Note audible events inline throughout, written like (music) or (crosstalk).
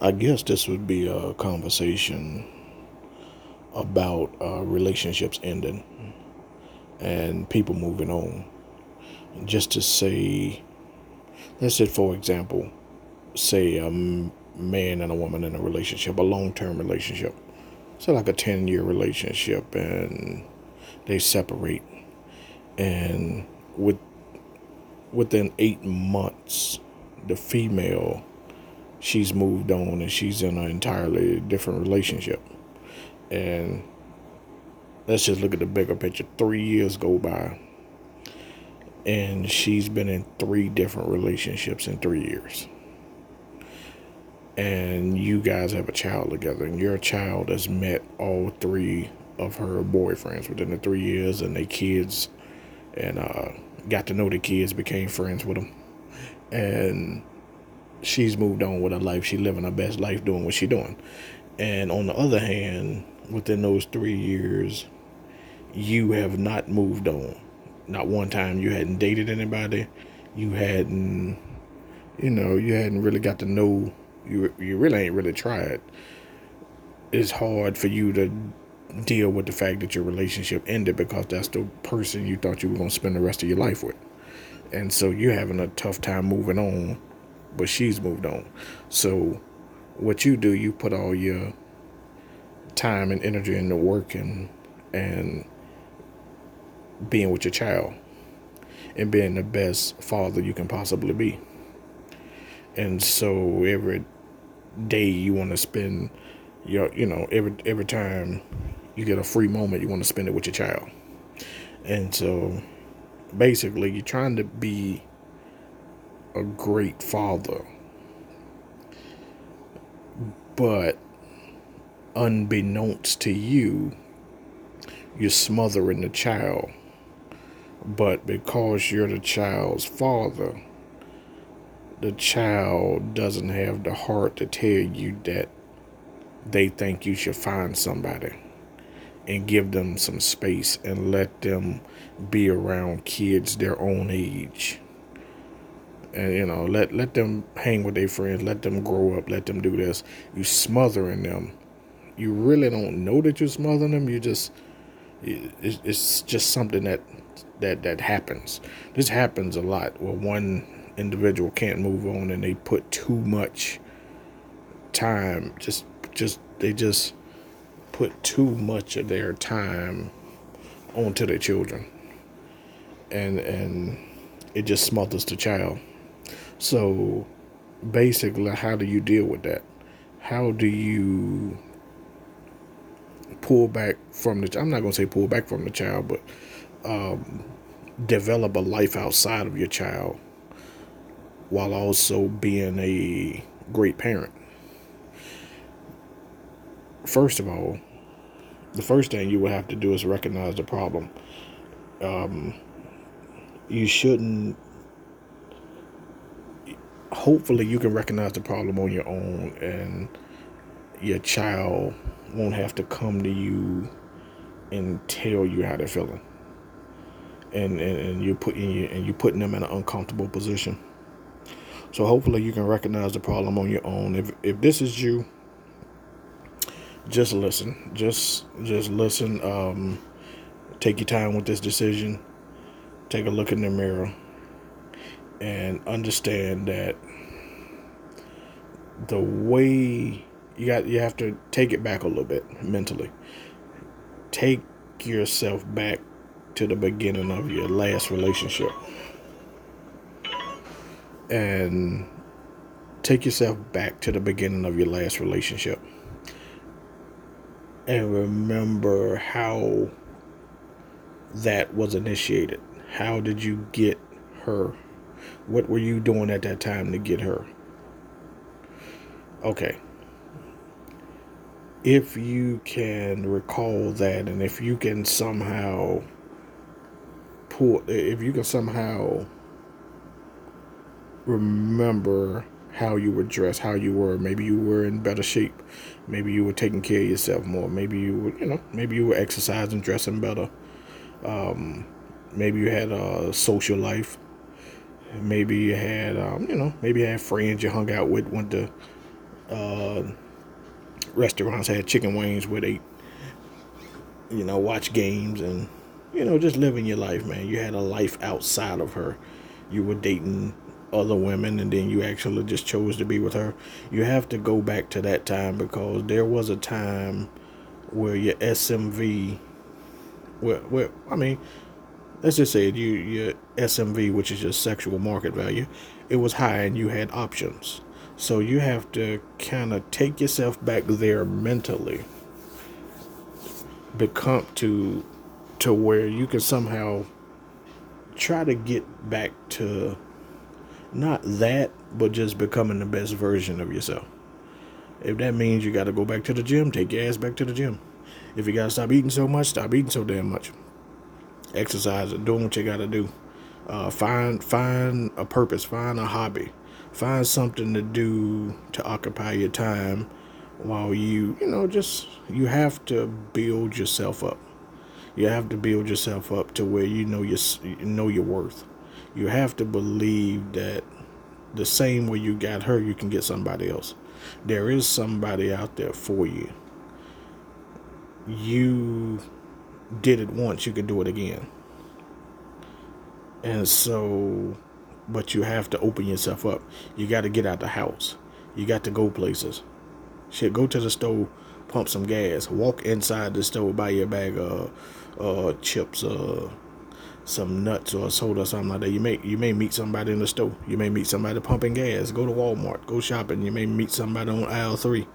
I guess this would be a conversation about uh, relationships ending and people moving on. Just to say, let's say, for example, say a man and a woman in a relationship, a long term relationship. So, like a 10 year relationship, and they separate. And with within eight months, the female, she's moved on and she's in an entirely different relationship. And let's just look at the bigger picture. Three years go by, and she's been in three different relationships in three years. And you guys have a child together, and your child has met all three of her boyfriends within the three years, and their kids, and uh, got to know the kids, became friends with them, and she's moved on with her life. She's living her best life, doing what she's doing. And on the other hand, within those three years, you have not moved on. Not one time you hadn't dated anybody. You hadn't, you know, you hadn't really got to know. You you really ain't really tried. It's hard for you to deal with the fact that your relationship ended because that's the person you thought you were gonna spend the rest of your life with, and so you're having a tough time moving on, but she's moved on. So, what you do, you put all your time and energy into working and being with your child and being the best father you can possibly be. And so every day you want to spend your you know every every time you get a free moment you want to spend it with your child. And so basically you're trying to be a great father. But unbeknownst to you, you're smothering the child but because you're the child's father, the child doesn't have the heart to tell you that they think you should find somebody and give them some space and let them be around kids their own age. And you know, let let them hang with their friends, let them grow up, let them do this. You smothering them. You really don't know that you're smothering them. You just it's just something that that that happens. This happens a lot where one individual can't move on and they put too much time just just they just put too much of their time onto their children and and it just smothers the child so basically how do you deal with that how do you pull back from the i'm not to say pull back from the child but um, develop a life outside of your child while also being a great parent. First of all, the first thing you would have to do is recognize the problem. Um, you shouldn't. Hopefully, you can recognize the problem on your own, and your child won't have to come to you and tell you how they're feeling and, and, and you're putting you and you're putting them in an uncomfortable position. So hopefully you can recognize the problem on your own. If if this is you, just listen. Just just listen. Um, take your time with this decision. Take a look in the mirror and understand that the way you got you have to take it back a little bit mentally. Take yourself back to the beginning of your last relationship. And take yourself back to the beginning of your last relationship. And remember how that was initiated. How did you get her? What were you doing at that time to get her? Okay. If you can recall that, and if you can somehow pull if you can somehow remember how you were dressed, how you were. Maybe you were in better shape. Maybe you were taking care of yourself more. Maybe you were, you know, maybe you were exercising, dressing better. Um, maybe you had a social life. Maybe you had, um, you know, maybe you had friends you hung out with, went to uh, restaurants had chicken wings where they, you know, watch games and, you know, just living your life, man. You had a life outside of her. You were dating other women and then you actually just chose to be with her. You have to go back to that time because there was a time where your SMV, well, well I mean, let's just say you your SMV, which is your sexual market value, it was high and you had options. So you have to kind of take yourself back there mentally, become to to where you can somehow try to get back to not that, but just becoming the best version of yourself. If that means you got to go back to the gym, take your ass back to the gym. If you got to stop eating so much, stop eating so damn much. Exercise and doing what you got to do. Uh, find find a purpose, find a hobby, find something to do to occupy your time while you you know just you have to build yourself up. You have to build yourself up to where you know your you know your worth. You have to believe that the same way you got her, you can get somebody else. There is somebody out there for you. You did it once, you can do it again. And so, but you have to open yourself up. You got to get out the house. You got to go places. Shit, go to the store, pump some gas, walk inside the store, buy your bag of uh, chips, uh, some nuts or soda or something like that. You may you may meet somebody in the store. You may meet somebody pumping gas. Go to Walmart. Go shopping. You may meet somebody on aisle three.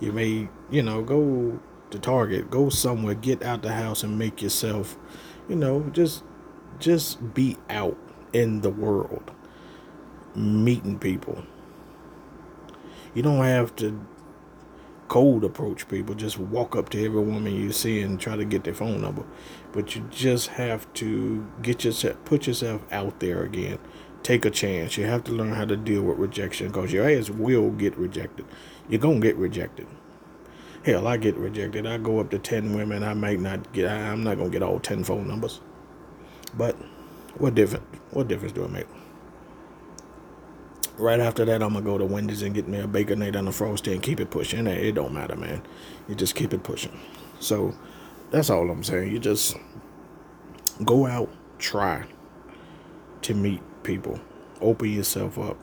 You may you know go to Target. Go somewhere. Get out the house and make yourself, you know, just just be out in the world, meeting people. You don't have to cold approach people. Just walk up to every woman you see and try to get their phone number. But you just have to get yourself, put yourself out there again. Take a chance. You have to learn how to deal with rejection because your ass will get rejected. You're gonna get rejected. Hell, I get rejected. I go up to ten women. I might not get. I'm not gonna get all ten phone numbers. But what difference? What difference do it make? Right after that, I'm gonna go to Wendy's and get me a baconator on the frosty and keep it pushing. It don't matter, man. You just keep it pushing. So that's all I'm saying. You just go out, try to meet people, open yourself up.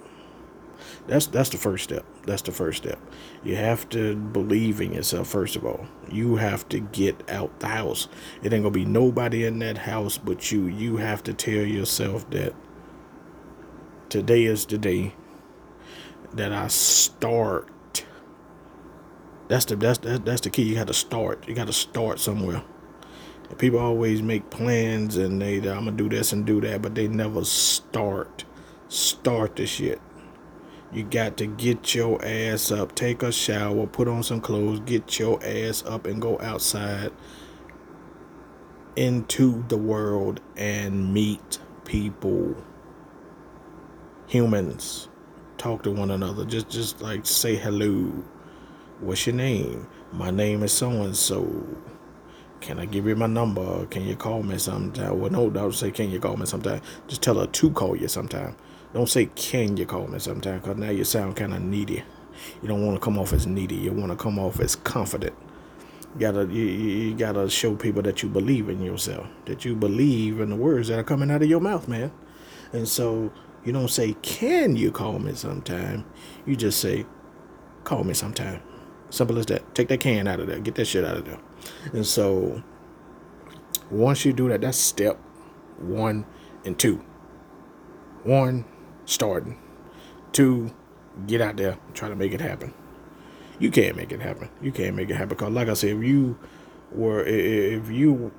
That's that's the first step. That's the first step. You have to believe in yourself first of all. You have to get out the house. It ain't gonna be nobody in that house but you. You have to tell yourself that today is the day that I start. That's the that's that, that's the key. You got to start. You got to start somewhere. People always make plans and they I'm gonna do this and do that, but they never start. Start the shit. You got to get your ass up, take a shower, put on some clothes, get your ass up and go outside into the world and meet people. Humans talk to one another. Just just like say hello. What's your name? My name is so and so. Can I give you my number? Can you call me sometime? Well, no, don't say can you call me sometime. Just tell her to call you sometime. Don't say can you call me sometime because now you sound kind of needy. You don't want to come off as needy. You want to come off as confident. You gotta you, you gotta show people that you believe in yourself, that you believe in the words that are coming out of your mouth, man. And so you don't say, Can you call me sometime? You just say, Call me sometime. Simple as that. Take that can out of there. Get that shit out of there. And so once you do that, that's step one and two. One, starting. Two, get out there try to make it happen. You can't make it happen. You can't make it happen because, like I said, if you were, if you,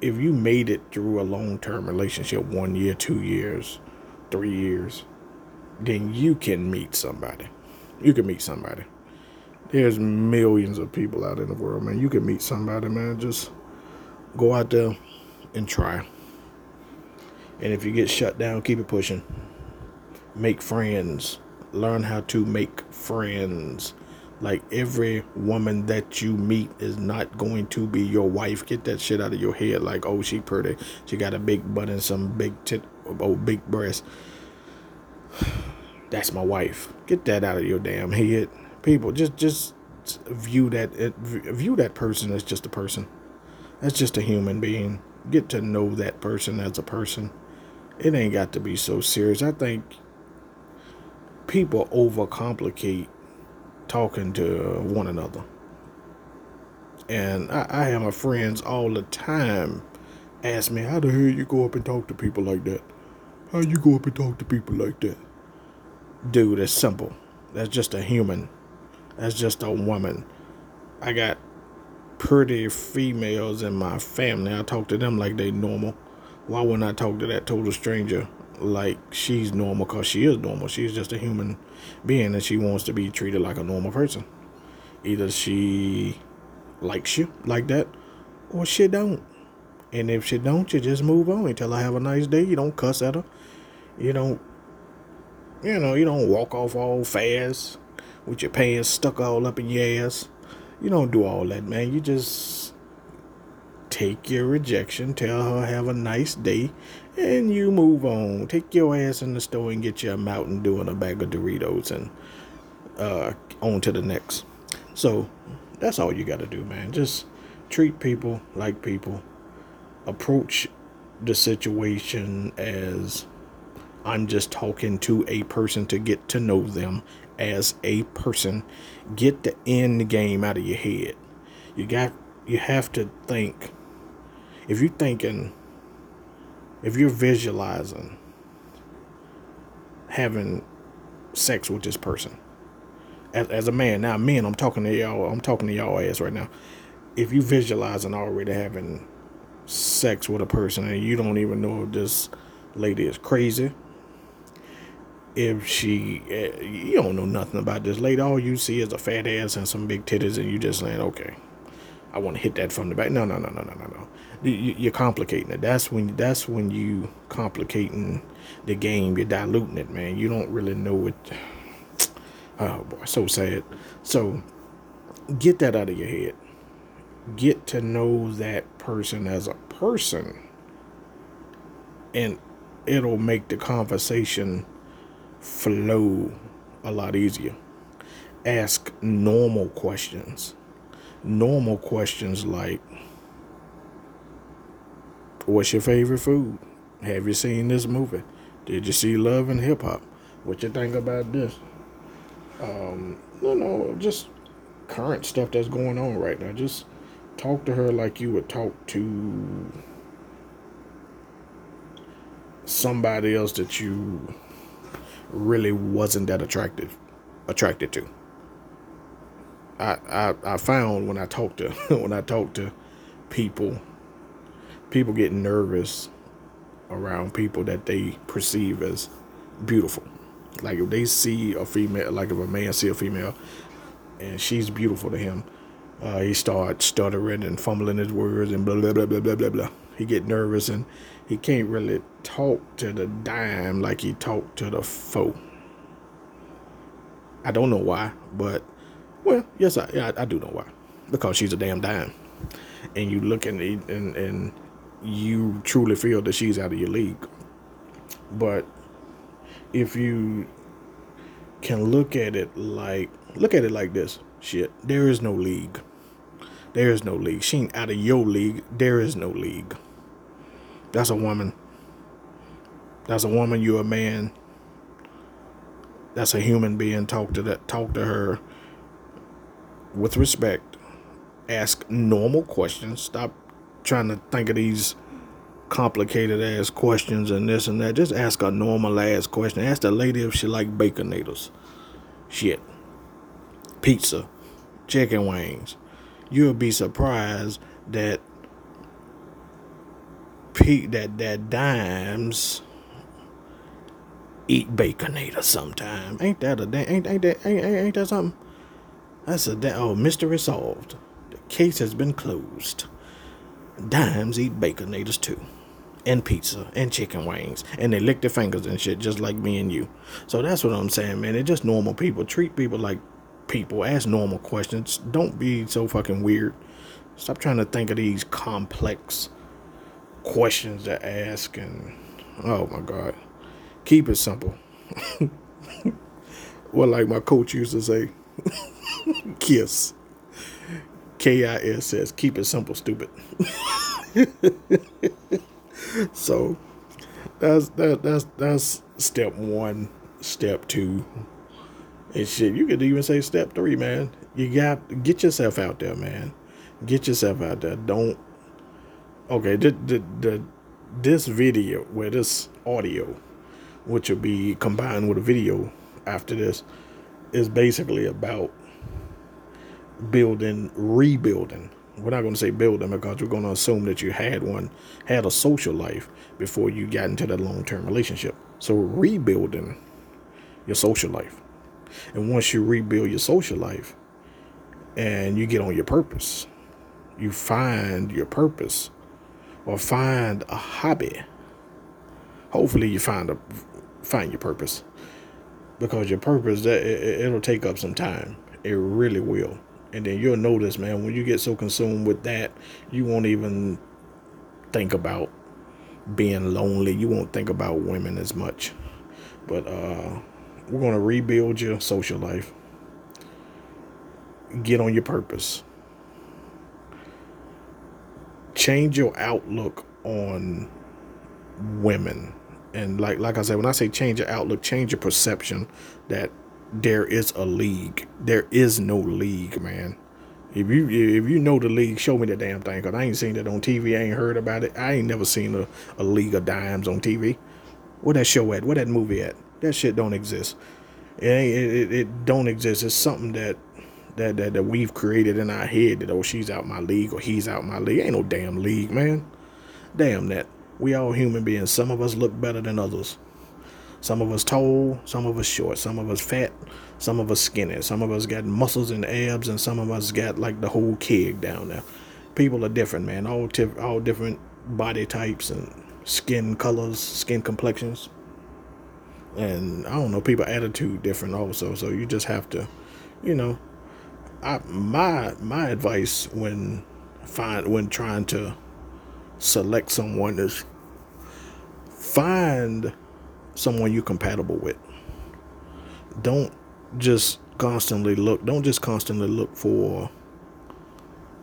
if you made it through a long term relationship, one year, two years, three years, then you can meet somebody. You can meet somebody. There's millions of people out in the world, man. You can meet somebody, man. Just go out there and try. And if you get shut down, keep it pushing. Make friends. Learn how to make friends. Like every woman that you meet is not going to be your wife. Get that shit out of your head. Like, oh, she pretty. She got a big butt and some big tit, oh, big breast. (sighs) That's my wife. Get that out of your damn head. People just just view that eh, view that person as just a person. That's just a human being. Get to know that person as a person. It ain't got to be so serious. I think people overcomplicate talking to one another. And I, I have my friends all the time ask me, how the hell you go up and talk to people like that? How you go up and talk to people like that? Dude, it's simple. That's just a human. That's just a woman. I got pretty females in my family. I talk to them like they normal. Why wouldn't I talk to that total stranger like she's normal? Because she is normal. She's just a human being and she wants to be treated like a normal person. Either she likes you like that or she don't. And if she don't, you just move on. Tell her have a nice day. You don't cuss at her. You don't, you know, you don't walk off all fast with your pants stuck all up in your ass. You don't do all that, man. You just take your rejection, tell her have a nice day, and you move on. Take your ass in the store and get you a Mountain Dew and a bag of Doritos and uh, on to the next. So that's all you got to do, man. Just treat people like people. Approach the situation as I'm just talking to a person to get to know them as a person. Get the end game out of your head. You got you have to think if you're thinking if you're visualizing having sex with this person as, as a man now men i'm talking to y'all i'm talking to y'all ass right now if you visualizing already having sex with a person and you don't even know if this lady is crazy if she, uh, you don't know nothing about this lady. All you see is a fat ass and some big titties, and you just saying, okay, I want to hit that from the back. No, no, no, no, no, no, no. You're complicating it. That's when that's when you complicating the game. You're diluting it, man. You don't really know it. (sighs) Oh boy, so sad. So get that out of your head. Get to know that person as a person, and it'll make the conversation flow a lot easier. Ask normal questions. Normal questions like What's your favorite food? Have you seen this movie? Did you see Love and Hip Hop? What you think about this? Um, no, no, just current stuff that's going on right now. Just talk to her like you would talk to somebody else that you really wasn't that attractive attracted to. I, I found when I talk to (laughs) when I talk to people, people get nervous around people that they perceive as beautiful. Like if they see a female, like if a man see a female, and she's beautiful to him, uh, he starts stuttering and fumbling his words and blah blah blah blah blah blah blah. He get nervous and he can't really talk to the dime like he talked to the foe. I don't know why, but well, yes, I I, I do know why. Because she's a damn dime, and you look and and and you truly feel that she's out of your league. But if you can look at it like look at it like this, shit, there is no league. There is no league. She ain't out of your league. There is no league. That's a woman. That's a woman. You're a man. That's a human being. Talk to that. Talk to her with respect. Ask normal questions. Stop trying to think of these complicated ass questions and this and that. Just ask a normal ass question. Ask the lady if she like baconators. Shit. Pizza. Chicken wings. You'll be surprised that Pete that that dimes eat baconator sometime. Ain't that a ain't ain't that ain't, ain't that something? That's a oh mystery solved. The case has been closed. Dimes eat baconators too. And pizza and chicken wings. And they lick their fingers and shit just like me and you. So that's what I'm saying, man. They're just normal people. Treat people like people. Ask normal questions. Don't be so fucking weird. Stop trying to think of these complex questions to ask and oh my god keep it simple (laughs) well like my coach used to say (laughs) Kiss. K I S S. Keep it simple, stupid. (laughs) so that's that that's that's step one. Step two. And shit, you could even say step three, man. You got get yourself out there, man. Get yourself out there. Don't. Okay, the the, the this video, where this audio, which will be combined with a video after this, is basically about building, rebuilding. We're not going to say building because we're going to assume that you had one, had a social life before you got into that long term relationship. So, rebuilding your social life. And once you rebuild your social life and you get on your purpose, you find your purpose or find a hobby. Hopefully you find a find your purpose because your purpose that it, it'll take up some time. It really will. And then you'll notice, man, when you get so consumed with that, you won't even think about being lonely. You won't think about women as much. But uh, we're going to rebuild your social life. Get on your purpose. Change your outlook on women. And like like I said, when I say change your outlook, change your perception that there is a league. There is no league, man. If you if you know the league, show me the damn thing. Cause I ain't seen it on TV. I ain't heard about it. I ain't never seen a, a league of dimes on TV. Where that show at? Where that movie at? That shit don't exist. It ain't, it, it don't exist. It's something that that, that that we've created in our head that oh she's out my league or he's out my league. Ain't no damn league, man. Damn that. We all human beings. Some of us look better than others. Some of us tall, some of us short, some of us fat, some of us skinny, some of us got muscles and abs, and some of us got like the whole keg down there. People are different, man. All tif- all different body types and skin colors, skin complexions, and I don't know. People attitude different also. So you just have to, you know, I my my advice when find when trying to select someone is find someone you're compatible with. Don't just constantly look, don't just constantly look for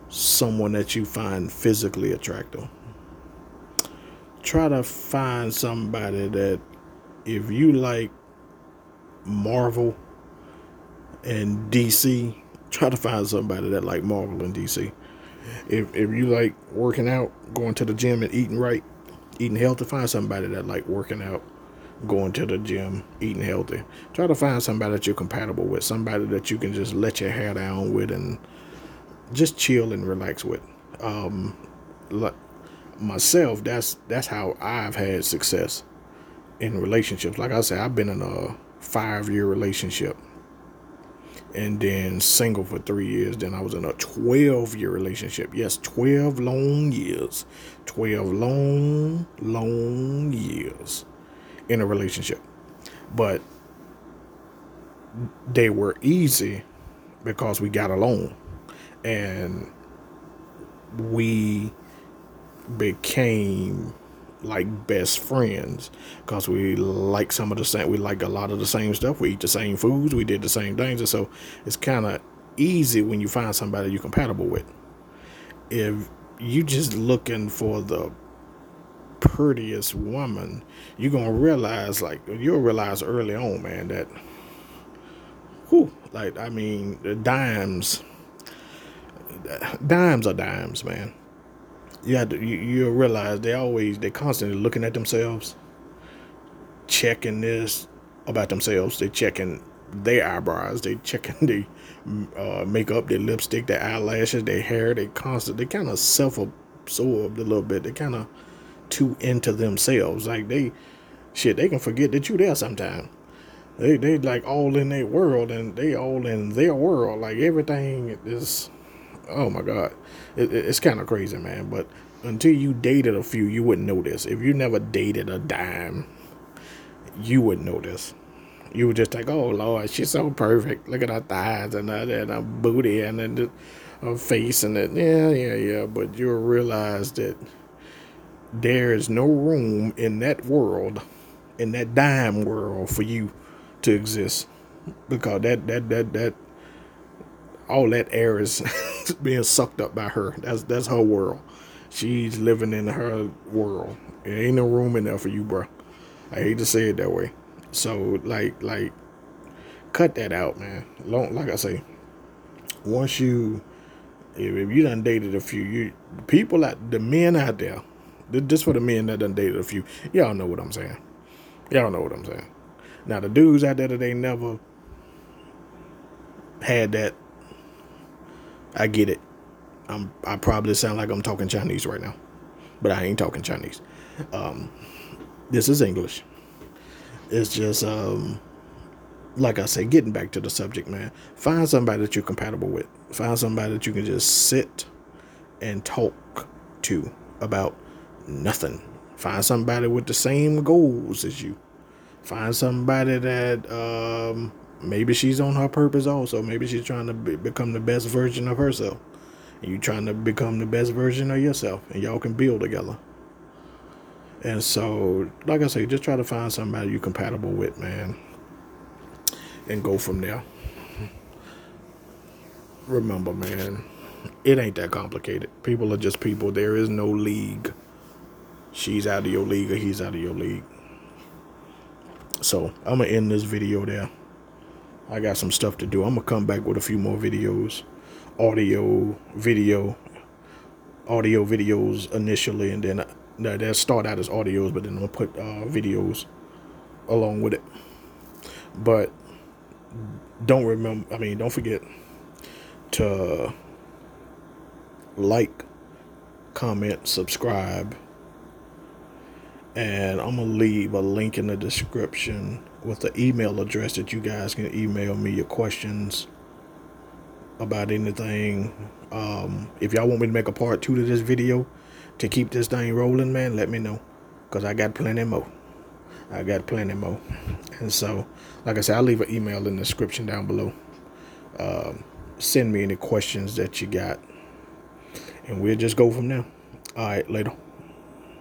someone that you find physically attractive. Try to find somebody that if you like Marvel and DC, try to find somebody that like Marvel and DC. If if you like working out, going to the gym and eating right, eating healthy, find somebody that like working out going to the gym, eating healthy. Try to find somebody that you're compatible with, somebody that you can just let your hair down with and just chill and relax with. Um, like myself, that's that's how I've had success in relationships. Like I said, I've been in a five year relationship and then single for three years. Then I was in a 12 year relationship. Yes, 12 long years. 12 long, long years in a relationship. But they were easy because we got along and we became like best friends because we like some of the same we like a lot of the same stuff we eat the same foods we did the same things and so it's kind of easy when you find somebody you're compatible with if you just looking for the prettiest woman, you're gonna realize like you'll realize early on, man, that whew, like I mean dimes dimes are dimes, man. You have to you, you'll realize they always they constantly looking at themselves, checking this about themselves. They checking their eyebrows, they checking (laughs) the uh, makeup, their lipstick, their eyelashes, their hair. They constant they kind of self absorbed a little bit. They kind of too into themselves. Like they, shit, they can forget that you there sometime. They they like all in their world and they all in their world. Like everything is, oh my god, it, it's kind of crazy, man. But until you dated a few, you wouldn't know this. If you never dated a dime, you wouldn't know this. You would just like, oh Lord, she's so perfect. Look at her thighs and her, and her booty and then her face and it. Yeah, yeah, yeah. But you'll realize that there is no room in that world, in that dime world, for you to exist, because that that that that all that air is (laughs) being sucked up by her. That's that's her world. She's living in her world. There ain't no room in there for you, bro. I hate to say it that way. So like like cut that out, man. Long like I say, once you if, if you done dated a few, you people out the men out there, this for the men that done dated a few. Y'all know what I'm saying. Y'all know what I'm saying. Now the dudes out there that they never had that, I get it. I'm I probably sound like I'm talking Chinese right now, but I ain't talking Chinese. Um, this is English. It's just um, like I say, getting back to the subject, man. Find somebody that you're compatible with. Find somebody that you can just sit and talk to about nothing. Find somebody with the same goals as you. Find somebody that um, maybe she's on her purpose also. Maybe she's trying to be, become the best version of herself. And you trying to become the best version of yourself. And y'all can build together. And so, like I say, just try to find somebody you're compatible with, man. And go from there. Remember, man, it ain't that complicated. People are just people. There is no league. She's out of your league or he's out of your league. So I'm gonna end this video there. I got some stuff to do. I'm gonna come back with a few more videos, audio, video, audio videos initially, and then uh, they'll start out as audios, but then I'm gonna put uh, videos along with it. But don't remember. I mean, don't forget to like, comment, subscribe and I'm gonna leave a link in the description with the email address that you guys can email me your questions about anything. Um, if y'all want me to make a part two to this video to keep this thing rolling, man, let me know. Cause I got plenty more. I got plenty more. And so, like I said, I'll leave an email in the description down below. Um, send me any questions that you got. And we'll just go from there. All right, later.